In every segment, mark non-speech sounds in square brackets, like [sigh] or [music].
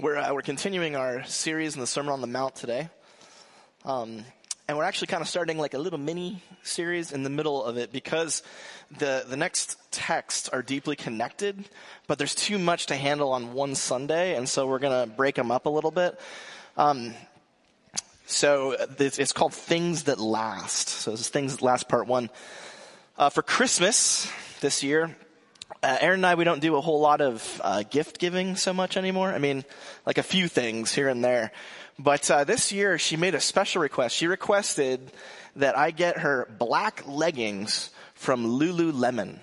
We're, uh, we're continuing our series in the Sermon on the Mount today. Um, and we're actually kind of starting like a little mini series in the middle of it because the, the next texts are deeply connected, but there's too much to handle on one Sunday, and so we're going to break them up a little bit. Um, so it's, it's, called Things That Last. So this is Things That Last Part 1. Uh, for Christmas this year, uh, Erin and I, we don't do a whole lot of uh, gift giving so much anymore. I mean, like a few things here and there. But uh, this year, she made a special request. She requested that I get her black leggings from Lululemon.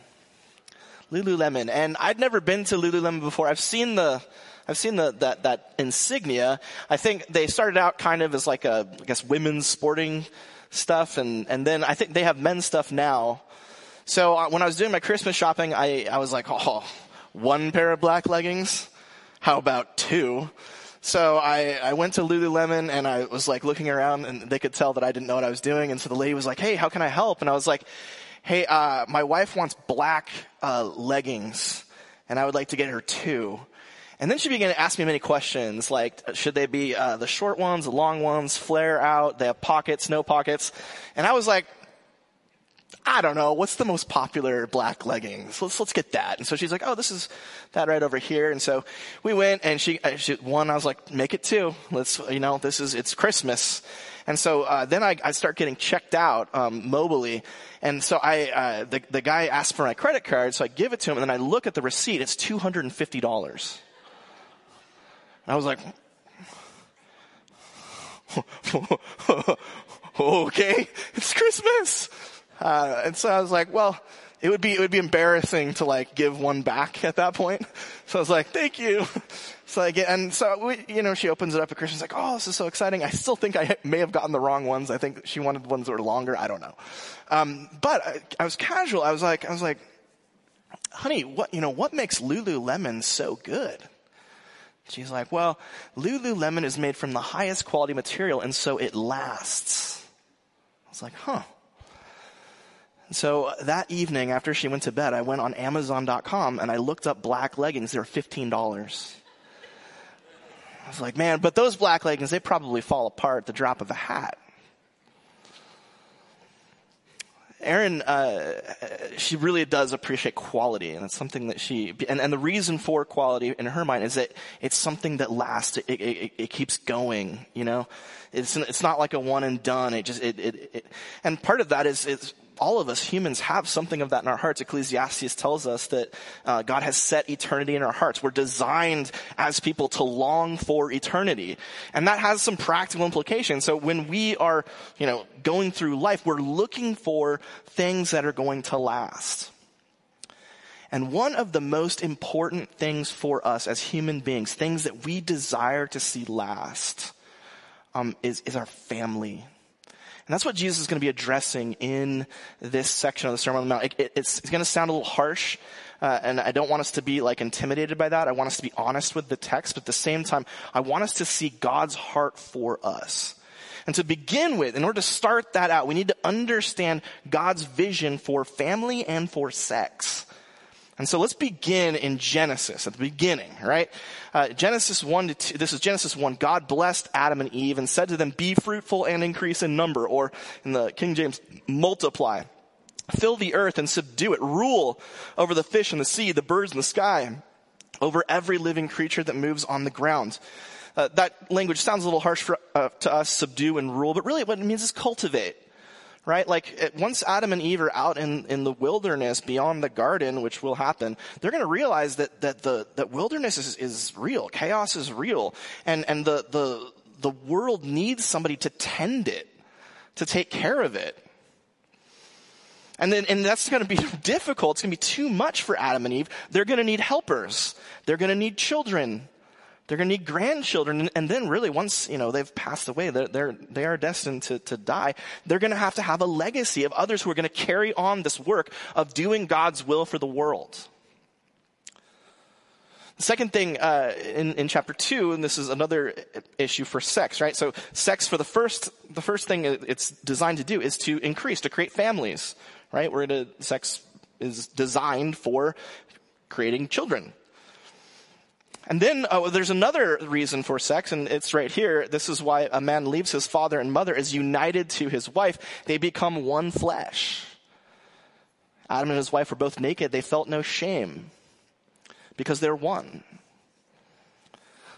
Lululemon, and I'd never been to Lululemon before. I've seen the, I've seen the that that insignia. I think they started out kind of as like a, I guess, women's sporting stuff, and and then I think they have men's stuff now. So uh, when I was doing my Christmas shopping, I, I was like, oh, one pair of black leggings? How about two? So I, I went to Lululemon and I was like looking around and they could tell that I didn't know what I was doing. And so the lady was like, hey, how can I help? And I was like, hey, uh, my wife wants black uh, leggings and I would like to get her two. And then she began to ask me many questions, like should they be uh, the short ones, the long ones, flare out, they have pockets, no pockets. And I was like, I don't know, what's the most popular black leggings? Let's, let's get that. And so she's like, oh, this is that right over here. And so we went and she, uh, she one, I was like, make it two. Let's, you know, this is, it's Christmas. And so, uh, then I, I start getting checked out, um, mobily. And so I, uh, the, the guy asked for my credit card, so I give it to him and then I look at the receipt. It's $250. And I was like, [laughs] okay, it's Christmas. Uh, and so I was like, well, it would be, it would be embarrassing to like give one back at that point. [laughs] So I was like, thank you. [laughs] So I get, and so we, you know, she opens it up at Christmas like, oh, this is so exciting. I still think I may have gotten the wrong ones. I think she wanted ones that were longer. I don't know. Um, but I, I was casual. I was like, I was like, honey, what, you know, what makes Lululemon so good? She's like, well, Lululemon is made from the highest quality material and so it lasts. I was like, huh. So that evening after she went to bed, I went on Amazon.com and I looked up black leggings. They were $15. I was like, man, but those black leggings, they probably fall apart at the drop of a hat. Erin, uh, she really does appreciate quality, and it's something that she, and, and the reason for quality in her mind is that it's something that lasts. It, it, it keeps going, you know. It's it's not like a one and done. It just it, it, it and part of that is is all of us humans have something of that in our hearts. Ecclesiastes tells us that uh, God has set eternity in our hearts. We're designed as people to long for eternity, and that has some practical implications. So when we are, you know, going through life, we're looking for things that are going to last. And one of the most important things for us as human beings, things that we desire to see last, um, is, is our family and that's what Jesus is going to be addressing in this section of the Sermon on the Mount. It, it, it's, it's going to sound a little harsh, uh, and I don't want us to be like intimidated by that. I want us to be honest with the text, but at the same time, I want us to see God's heart for us. And to begin with, in order to start that out, we need to understand God's vision for family and for sex. And so let's begin in Genesis, at the beginning, right? Uh, Genesis 1 to 2, this is Genesis 1. God blessed Adam and Eve and said to them, be fruitful and increase in number, or in the King James, multiply. Fill the earth and subdue it. Rule over the fish in the sea, the birds in the sky, over every living creature that moves on the ground. Uh, that language sounds a little harsh for, uh, to us, subdue and rule, but really what it means is cultivate right? Like once Adam and Eve are out in, in the wilderness beyond the garden, which will happen, they're going to realize that, that the, that wilderness is, is real. Chaos is real. And, and the, the, the world needs somebody to tend it, to take care of it. And then, and that's going to be [laughs] difficult. It's going to be too much for Adam and Eve. They're going to need helpers. They're going to need children. They're going to need grandchildren. And then really once, you know, they've passed away, they're, they're, they are destined to, to die. They're going to have to have a legacy of others who are going to carry on this work of doing God's will for the world. The second thing uh, in, in chapter two, and this is another issue for sex, right? So sex for the first, the first thing it's designed to do is to increase, to create families, right? To, sex is designed for creating children. And then oh, there's another reason for sex, and it's right here. This is why a man leaves his father and mother, is united to his wife. They become one flesh. Adam and his wife were both naked. They felt no shame because they're one.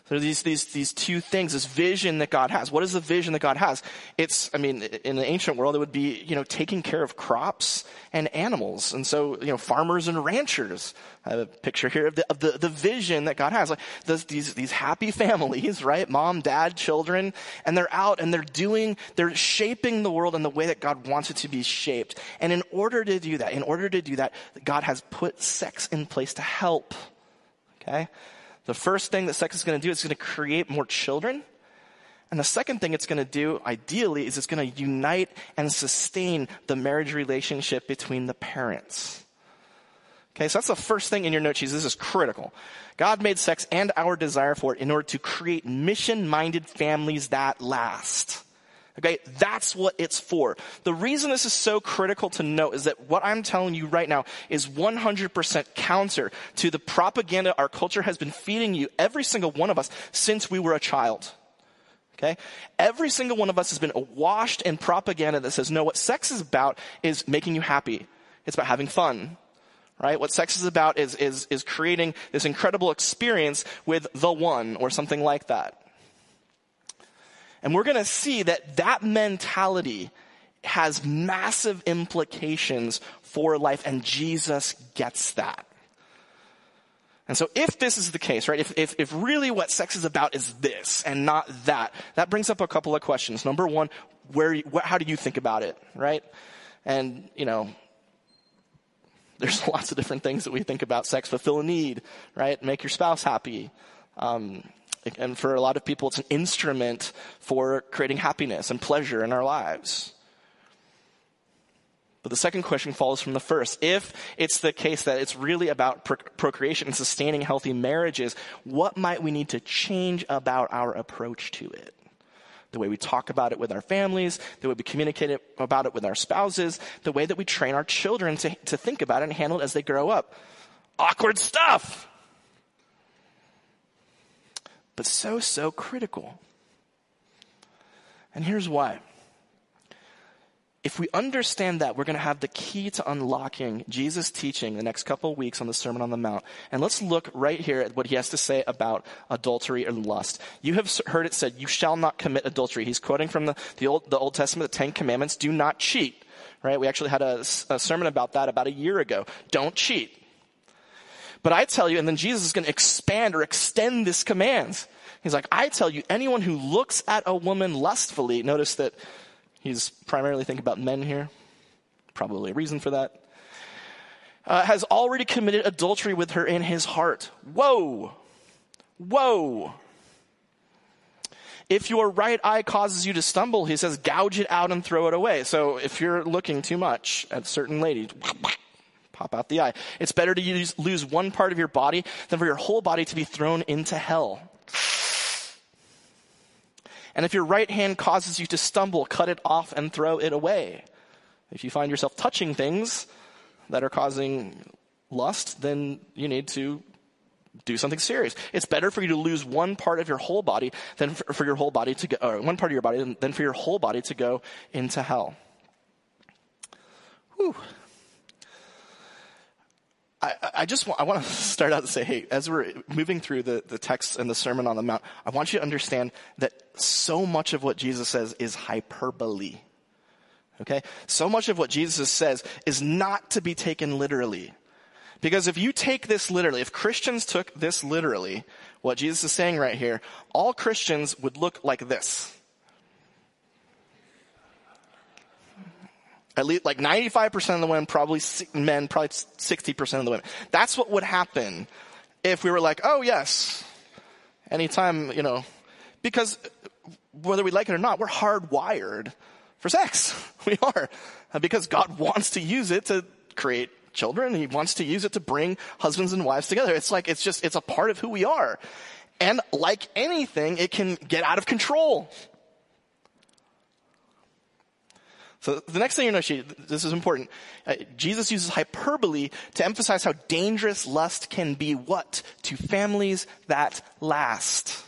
There are these, these, these two things, this vision that God has. What is the vision that God has? It's, I mean, in the ancient world, it would be, you know, taking care of crops and animals. And so, you know, farmers and ranchers. I have a picture here of the, of the, the vision that God has. Like this, these, these happy [laughs] families, right? Mom, dad, children, and they're out and they're doing, they're shaping the world in the way that God wants it to be shaped. And in order to do that, in order to do that, God has put sex in place to help. Okay? The first thing that sex is going to do is going to create more children. And the second thing it's going to do, ideally, is it's going to unite and sustain the marriage relationship between the parents. Okay, so that's the first thing in your note. This is critical. God made sex and our desire for it in order to create mission-minded families that last. Okay, that's what it's for. The reason this is so critical to note is that what I'm telling you right now is 100% counter to the propaganda our culture has been feeding you, every single one of us, since we were a child. Okay? Every single one of us has been washed in propaganda that says, no, what sex is about is making you happy. It's about having fun. Right? What sex is about is, is, is creating this incredible experience with the one or something like that. And we're going to see that that mentality has massive implications for life, and Jesus gets that. And so if this is the case, right, if, if, if really what sex is about is this and not that, that brings up a couple of questions. Number one, where, wh- how do you think about it, right? And, you know, there's [laughs] lots of different things that we think about sex. Fulfill a need, right? Make your spouse happy. Um, and for a lot of people, it's an instrument for creating happiness and pleasure in our lives. But the second question follows from the first. If it's the case that it's really about procreation and sustaining healthy marriages, what might we need to change about our approach to it? The way we talk about it with our families, the way we communicate about it with our spouses, the way that we train our children to, to think about it and handle it as they grow up. Awkward stuff! But so, so critical. And here's why. If we understand that, we're going to have the key to unlocking Jesus' teaching the next couple of weeks on the Sermon on the Mount. And let's look right here at what he has to say about adultery and lust. You have heard it said, you shall not commit adultery. He's quoting from the, the, Old, the Old Testament, the Ten Commandments, do not cheat. Right? We actually had a, a sermon about that about a year ago. Don't cheat. But I tell you, and then Jesus is going to expand or extend this command. He's like, I tell you, anyone who looks at a woman lustfully, notice that he's primarily thinking about men here. Probably a reason for that. Uh, has already committed adultery with her in his heart. Whoa! Whoa! If your right eye causes you to stumble, he says, gouge it out and throw it away. So if you're looking too much at certain ladies, pop out the eye. It's better to use, lose one part of your body than for your whole body to be thrown into hell. And if your right hand causes you to stumble, cut it off and throw it away. If you find yourself touching things that are causing lust, then you need to do something serious. It's better for you to lose one part of your whole body than for, your whole body to go, or one part of your body than, than for your whole body to go into hell. Whew. I, I just want, I want to [laughs] start out to say, hey, as we're moving through the, the text and the Sermon on the Mount, I want you to understand that so much of what Jesus says is hyperbole. Okay? So much of what Jesus says is not to be taken literally. Because if you take this literally, if Christians took this literally, what Jesus is saying right here, all Christians would look like this. At least like 95% of the women, probably men, probably 60% of the women. That's what would happen if we were like, oh yes, anytime, you know, because whether we like it or not, we're hardwired for sex. [laughs] We are. Because God wants to use it to create children. He wants to use it to bring husbands and wives together. It's like, it's just, it's a part of who we are. And like anything, it can get out of control. So the next thing you she, this is important. Uh, Jesus uses hyperbole to emphasize how dangerous lust can be. What? To families that last.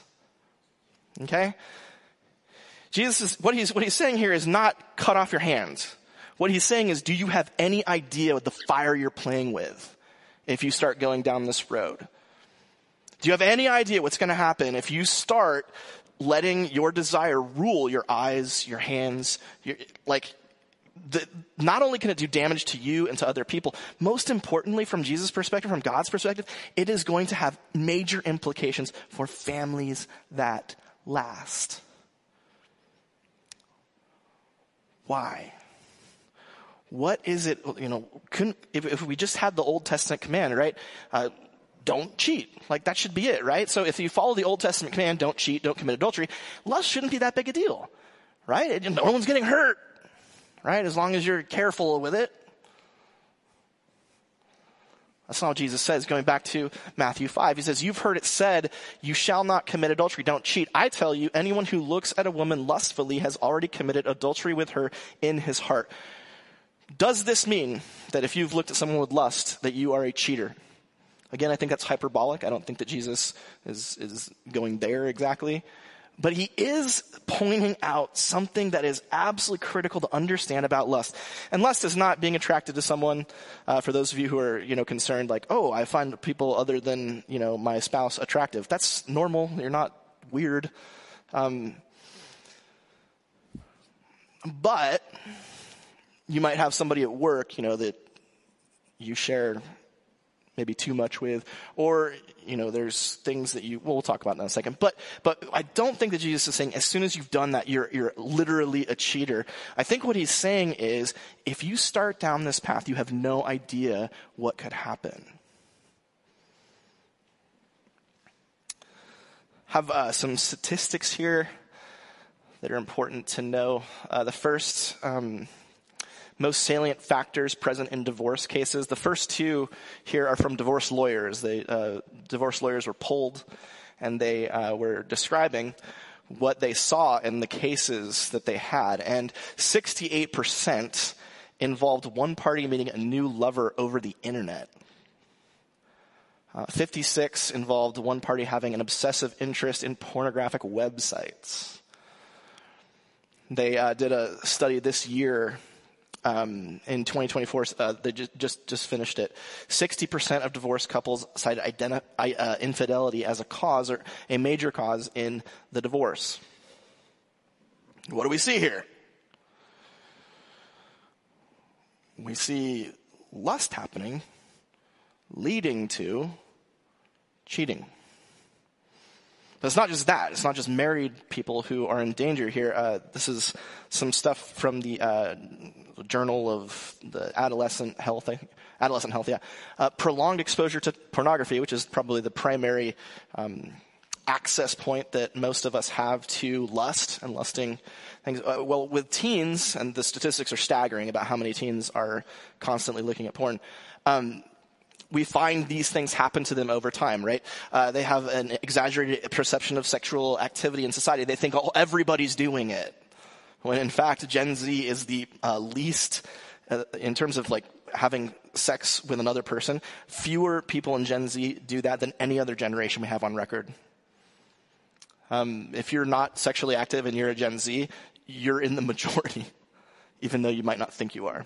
Okay? Jesus is, what he's, what he's saying here is not cut off your hands. What he's saying is, do you have any idea what the fire you're playing with if you start going down this road? Do you have any idea what's going to happen if you start letting your desire rule your eyes, your hands, your, like, the, not only can it do damage to you and to other people, most importantly, from Jesus' perspective, from God's perspective, it is going to have major implications for families that last. Why? What is it, you know, couldn't, if, if we just had the Old Testament command, right? Uh, don't cheat. Like that should be it, right? So if you follow the Old Testament command, don't cheat, don't commit adultery, lust shouldn't be that big a deal, right? no one's getting hurt, right? As long as you're careful with it. That's not what Jesus says. Going back to Matthew 5, he says, You've heard it said, you shall not commit adultery, don't cheat. I tell you, anyone who looks at a woman lustfully has already committed adultery with her in his heart. Does this mean that if you've looked at someone with lust, that you are a cheater? Again, I think that's hyperbolic. I don't think that Jesus is, is going there exactly. But he is pointing out something that is absolutely critical to understand about lust. And lust is not being attracted to someone, uh, for those of you who are, you know, concerned like, oh, I find people other than, you know, my spouse attractive. That's normal. You're not weird. Um, but you might have somebody at work, you know, that you share maybe too much with, or, you know, there's things that you, well, we'll talk about in a second. But, but I don't think that Jesus is saying as soon as you've done that, you're, you're literally a cheater. I think what he's saying is if you start down this path, you have no idea what could happen. Have uh, some statistics here that are important to know. Uh, the first, um, most salient factors present in divorce cases. The first two here are from divorce lawyers. They, uh, divorce lawyers were polled and they uh, were describing what they saw in the cases that they had. And 68% involved one party meeting a new lover over the internet. Uh, 56 involved one party having an obsessive interest in pornographic websites. They uh, did a study this year um, in 2024, uh, they just, just, just finished it. 60% of divorced couples cited identi- uh, infidelity as a cause or a major cause in the divorce. What do we see here? We see lust happening, leading to cheating. But it's not just that. It's not just married people who are in danger here. Uh, this is some stuff from the uh, Journal of the Adolescent Health. Adolescent Health, yeah. Uh, prolonged exposure to pornography, which is probably the primary um, access point that most of us have to lust and lusting things. Uh, well, with teens, and the statistics are staggering about how many teens are constantly looking at porn. Um, we find these things happen to them over time, right? Uh, they have an exaggerated perception of sexual activity in society. They think, oh, everybody's doing it. When in fact, Gen Z is the uh, least, uh, in terms of like having sex with another person, fewer people in Gen Z do that than any other generation we have on record. Um, if you're not sexually active and you're a Gen Z, you're in the majority, [laughs] even though you might not think you are.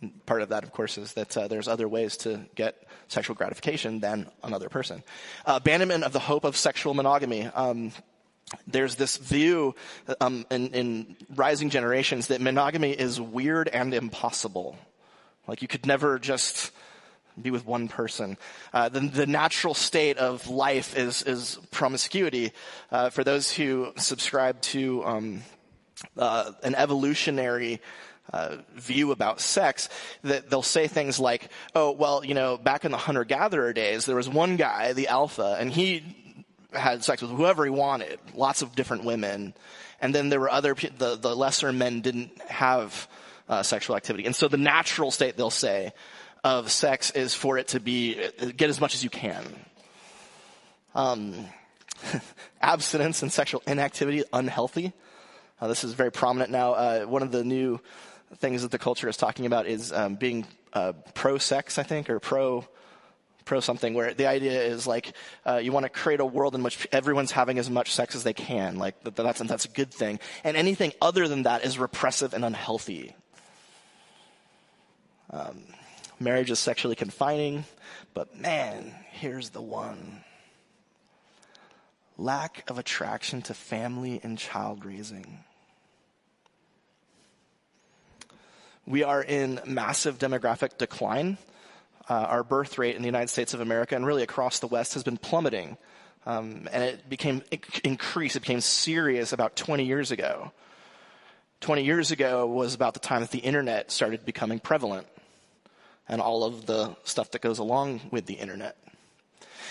And part of that, of course, is that uh, there's other ways to get sexual gratification than another person. Uh, abandonment of the hope of sexual monogamy. Um, there's this view um, in, in rising generations that monogamy is weird and impossible. Like you could never just be with one person. Uh, the, the, natural state of life is, is promiscuity. Uh, for those who subscribe to um, uh, an evolutionary uh, view about sex that they'll say things like, oh, well, you know, back in the hunter gatherer days, there was one guy, the alpha, and he had sex with whoever he wanted, lots of different women. And then there were other, the, the lesser men didn't have uh, sexual activity. And so the natural state, they'll say, of sex is for it to be, get as much as you can. Um, [laughs] abstinence and sexual inactivity, unhealthy. Uh, this is very prominent now. Uh, one of the new things that the culture is talking about is um, being uh, pro-sex, I think, or pro pro something where the idea is like uh, you want to create a world in which everyone's having as much sex as they can like that's, that's a good thing. And anything other than that is repressive and unhealthy. Um, marriage is sexually confining but man here's the one. Lack of attraction to family and child raising we are in massive demographic decline uh, our birth rate in the United States of America and really across the West has been plummeting. Um, and it became increased, it became serious about 20 years ago. 20 years ago was about the time that the internet started becoming prevalent and all of the stuff that goes along with the internet.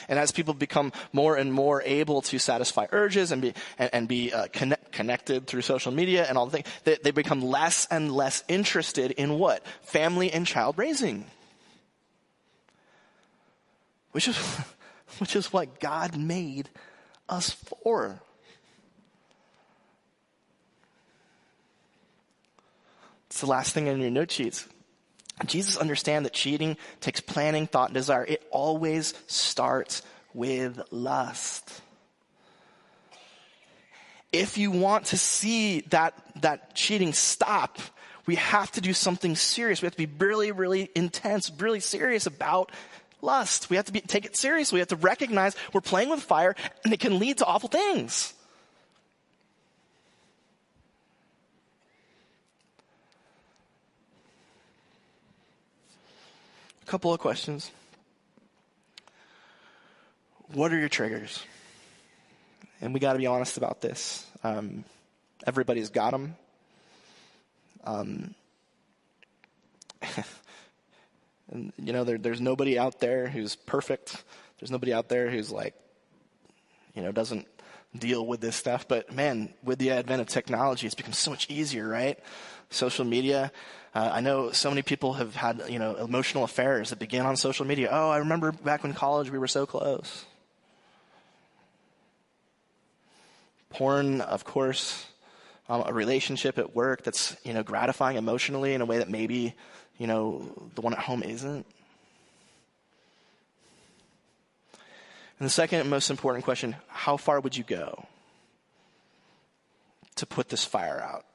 And as people become more and more able to satisfy urges and be, and, and be uh, connect, connected through social media and all the things, they, they become less and less interested in what? Family and child raising which is, [laughs] which is what God made us for. It's the last thing in your note sheets. Jesus understands that cheating takes planning, thought, and desire. It always starts with lust. If you want to see that, that cheating stop, we have to do something serious. We have to be really, really intense, really serious about lust. We have to be, take it seriously. We have to recognize we're playing with fire and it can lead to awful things. Couple of questions. What are your triggers? And we got to be honest about this. Um, everybody's got them. Um, [laughs] And, you know, there, there's nobody out there who's perfect. There's nobody out there who's like, you know, doesn't deal with this stuff. But man, with the advent of technology, it's become so much easier, right? Social media. Uh, I know so many people have had, you know, emotional affairs that began on social media. Oh, I remember back in college we were so close. Porn, of course, um, a relationship at work that's, you know, gratifying emotionally in a way that maybe you know, the one at home isn't? And the second most important question how far would you go to put this fire out?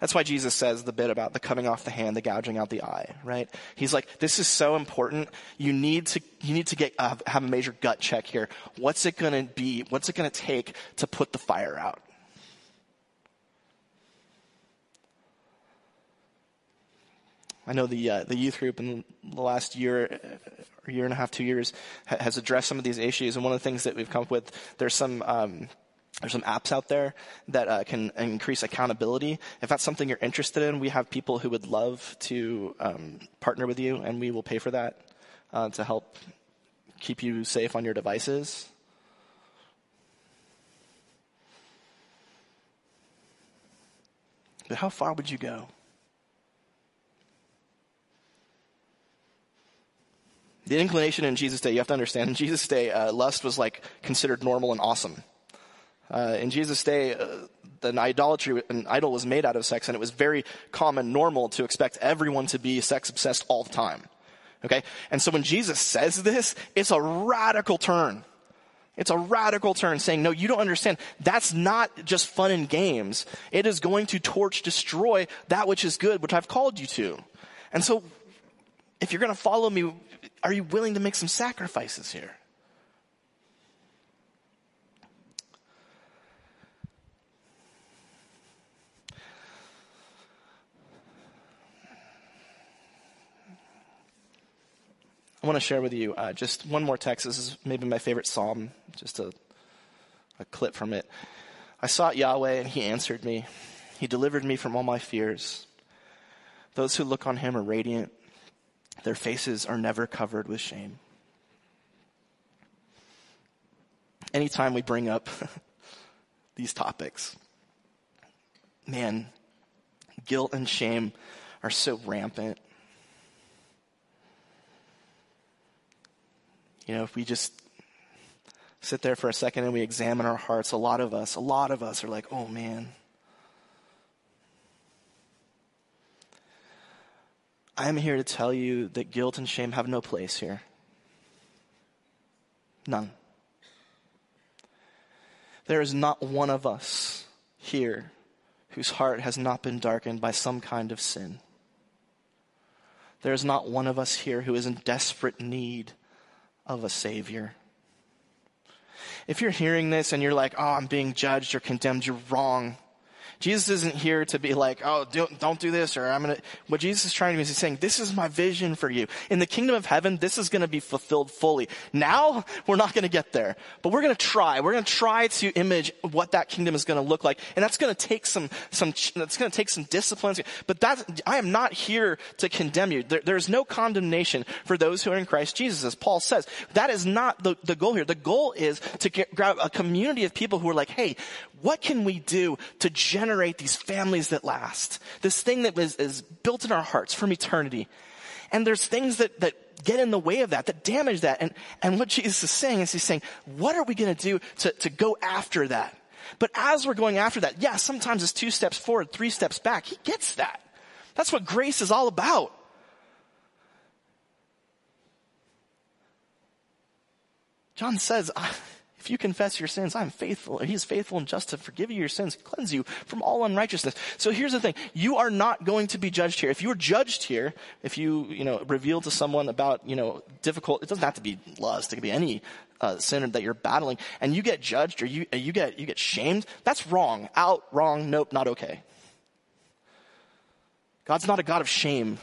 That's why Jesus says the bit about the cutting off the hand, the gouging out the eye, right? He's like, this is so important. You need to, you need to get, uh, have a major gut check here. What's it gonna be? What's it gonna take to put the fire out? I know the uh, the youth group in the last year, or year and a half, two years, ha- has addressed some of these issues. And one of the things that we've come up with, there's some um, there's some apps out there that uh, can increase accountability. If that's something you're interested in, we have people who would love to um, partner with you, and we will pay for that uh, to help keep you safe on your devices. But how far would you go? The inclination in Jesus' day, you have to understand, in Jesus' day, uh, lust was like considered normal and awesome. Uh, in Jesus' day, uh, an idolatry, an idol was made out of sex, and it was very common, normal to expect everyone to be sex obsessed all the time. Okay? And so when Jesus says this, it's a radical turn. It's a radical turn saying, no, you don't understand. That's not just fun and games. It is going to torch, destroy that which is good, which I've called you to. And so, if you're going to follow me, are you willing to make some sacrifices here? I want to share with you uh, just one more text. This is maybe my favorite psalm, just a, a clip from it. I sought Yahweh and he answered me. He delivered me from all my fears. Those who look on him are radiant. Their faces are never covered with shame. Anytime we bring up [laughs] these topics, man, guilt and shame are so rampant. You know, if we just sit there for a second and we examine our hearts, a lot of us, a lot of us are like, oh man. I'm here to tell you that guilt and shame have no place here. None. There is not one of us here whose heart has not been darkened by some kind of sin. There is not one of us here who is in desperate need of a Savior. If you're hearing this and you're like, oh, I'm being judged or condemned, you're wrong. Jesus isn't here to be like, oh, don't, don't do this or I'm going to, what Jesus is trying to do is he's saying, this is my vision for you. In the kingdom of heaven, this is going to be fulfilled fully. Now, we're not going to get there, but we're going to try. We're going to try to image what that kingdom is going to look like. And that's going to take some, some, that's going to take some discipline. But that's, I am not here to condemn you. There, there's no condemnation for those who are in Christ Jesus, as Paul says. That is not the, the goal here. The goal is to get, grab a community of people who are like, hey, what can we do to generate these families that last? This thing that is, is built in our hearts from eternity. And there's things that, that get in the way of that, that damage that. And, and what Jesus is saying is he's saying, what are we going to do to, to go after that? But as we're going after that, yeah, sometimes it's two steps forward, three steps back. He gets that. That's what grace is all about. John says, if you confess your sins, I'm faithful. He is faithful and just to forgive you your sins, cleanse you from all unrighteousness. So here's the thing. You are not going to be judged here. If you are judged here, if you, you know, reveal to someone about, you know, difficult, it doesn't have to be lust. It could be any uh, sin that you're battling and you get judged or you, you get, you get shamed. That's wrong. Out, wrong, nope, not okay. God's not a God of shame.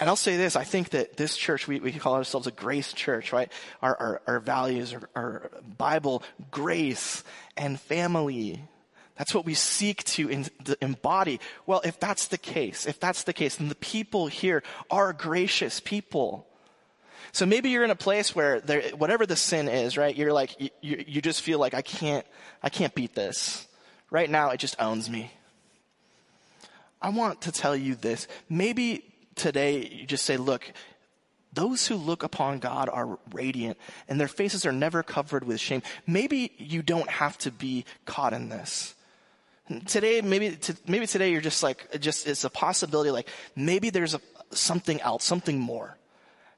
And I'll say this, I think that this church, we, we call ourselves a grace church, right? Our, our, our values are, are Bible, grace, and family. That's what we seek to, in, embody. Well, if that's the case, if that's the case, then the people here are gracious people. So maybe you're in a place where there, whatever the sin is, right? You're like, you, you just feel like I can't, I can't beat this. Right now, it just owns me. I want to tell you this. Maybe today you just say, look, those who look upon God are radiant and their faces are never covered with shame. Maybe you don't have to be caught in this. Today, maybe, maybe today you're just like, just, it's a possibility like, maybe there's a, something else, something more.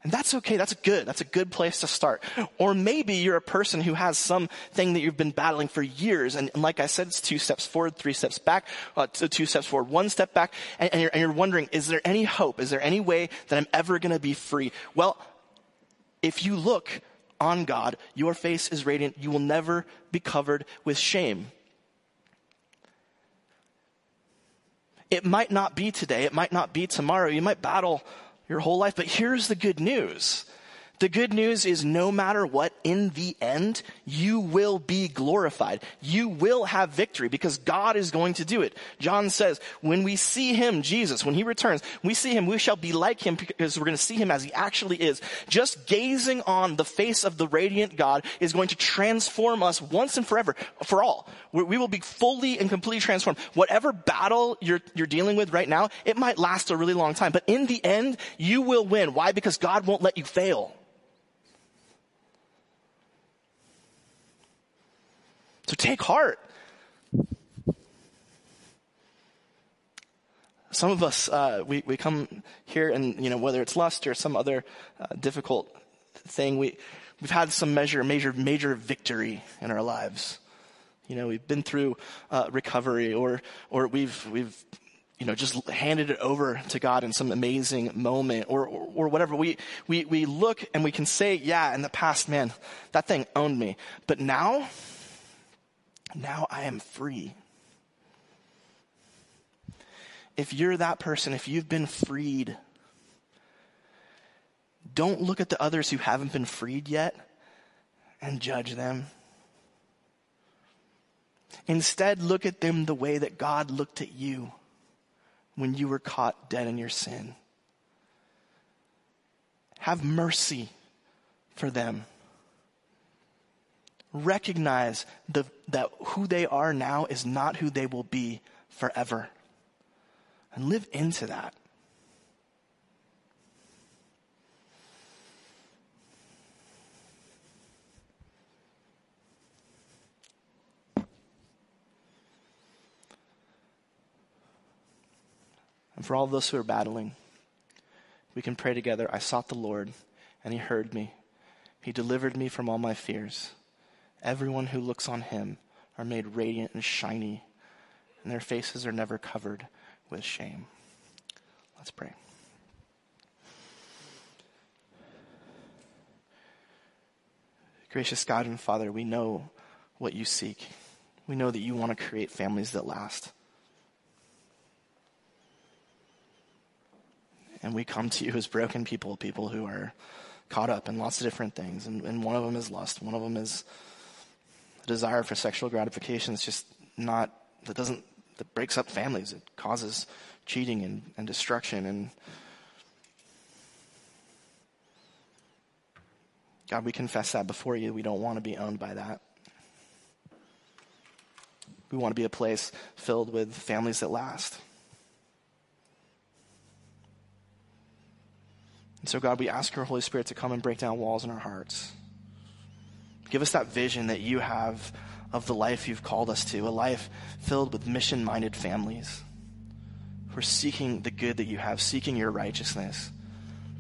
And that's okay. That's good. That's a good place to start. Or maybe you're a person who has something that you've been battling for years. And, and like I said, it's two steps forward, three steps back, uh, two steps forward, one step back. And, and, you're, and you're wondering, is there any hope? Is there any way that I'm ever going to be free? Well, if you look on God, your face is radiant. You will never be covered with shame. It might not be today. It might not be tomorrow. You might battle your whole life. But here's the good news. The good news is no matter what, in the end, you will be glorified. You will have victory because God is going to do it. John says, when we see him, Jesus, when he returns, we see him, we shall be like him because we're going to see him as he actually is. Just gazing on the face of the radiant God is going to transform us once and forever, for all. We will be fully and completely transformed. Whatever battle you're, you're dealing with right now, it might last a really long time, but in the end, you will win. Why? Because God won't let you fail. So take heart. Some of us, uh, we, we come here and, you know, whether it's lust or some other uh, difficult thing, we, we've had some measure, major, major victory in our lives. You know, we've been through uh, recovery or, or we've, we've, you know, just handed it over to God in some amazing moment or, or, or, whatever. We, we, we look and we can say, yeah, in the past, man, that thing owned me. But now, now I am free. If you're that person, if you've been freed, don't look at the others who haven't been freed yet and judge them. Instead, look at them the way that God looked at you when you were caught dead in your sin. Have mercy for them recognize the, that who they are now is not who they will be forever. And live into that. And for all those who are battling, we can pray together. I sought the Lord, and he heard me. He delivered me from all my fears. Everyone who looks on him are made radiant and shiny, and their faces are never covered with shame. Let's pray. Gracious God and Father, we know what you seek. We know that you want to create families that last. And we come to you as broken people, people who are caught up in lots of different things. And, and one of them is lust. One of them is a desire for sexual gratification. is just not, that doesn't, that breaks up families. It causes cheating and, and destruction. And God, we confess that before you. We don't want to be owned by that. We want to be a place filled with families that last. And so, God, we ask your Holy Spirit to come and break down walls in our hearts. Give us that vision that you have of the life you've called us to, a life filled with mission minded families. who are seeking the good that you have, seeking your righteousness,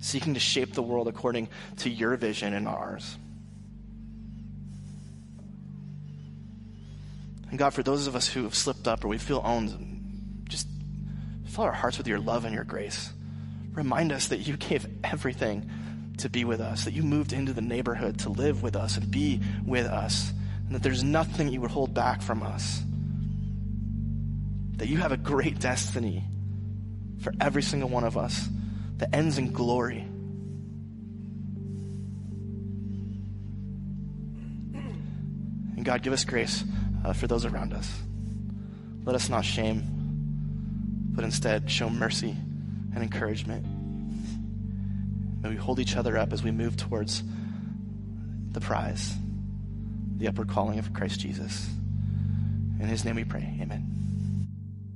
seeking to shape the world according to your vision and ours. And God, for those of us who have slipped up or we feel owned, just fill our hearts with your love and your grace. Remind us that you gave everything to be with us, that you moved into the neighborhood to live with us and be with us, and that there's nothing you would hold back from us. That you have a great destiny for every single one of us that ends in glory. And God, give us grace uh, for those around us. Let us not shame, but instead show mercy and encouragement. May we hold each other up as we move towards the prize, the upward calling of Christ Jesus. In his name we pray. Amen.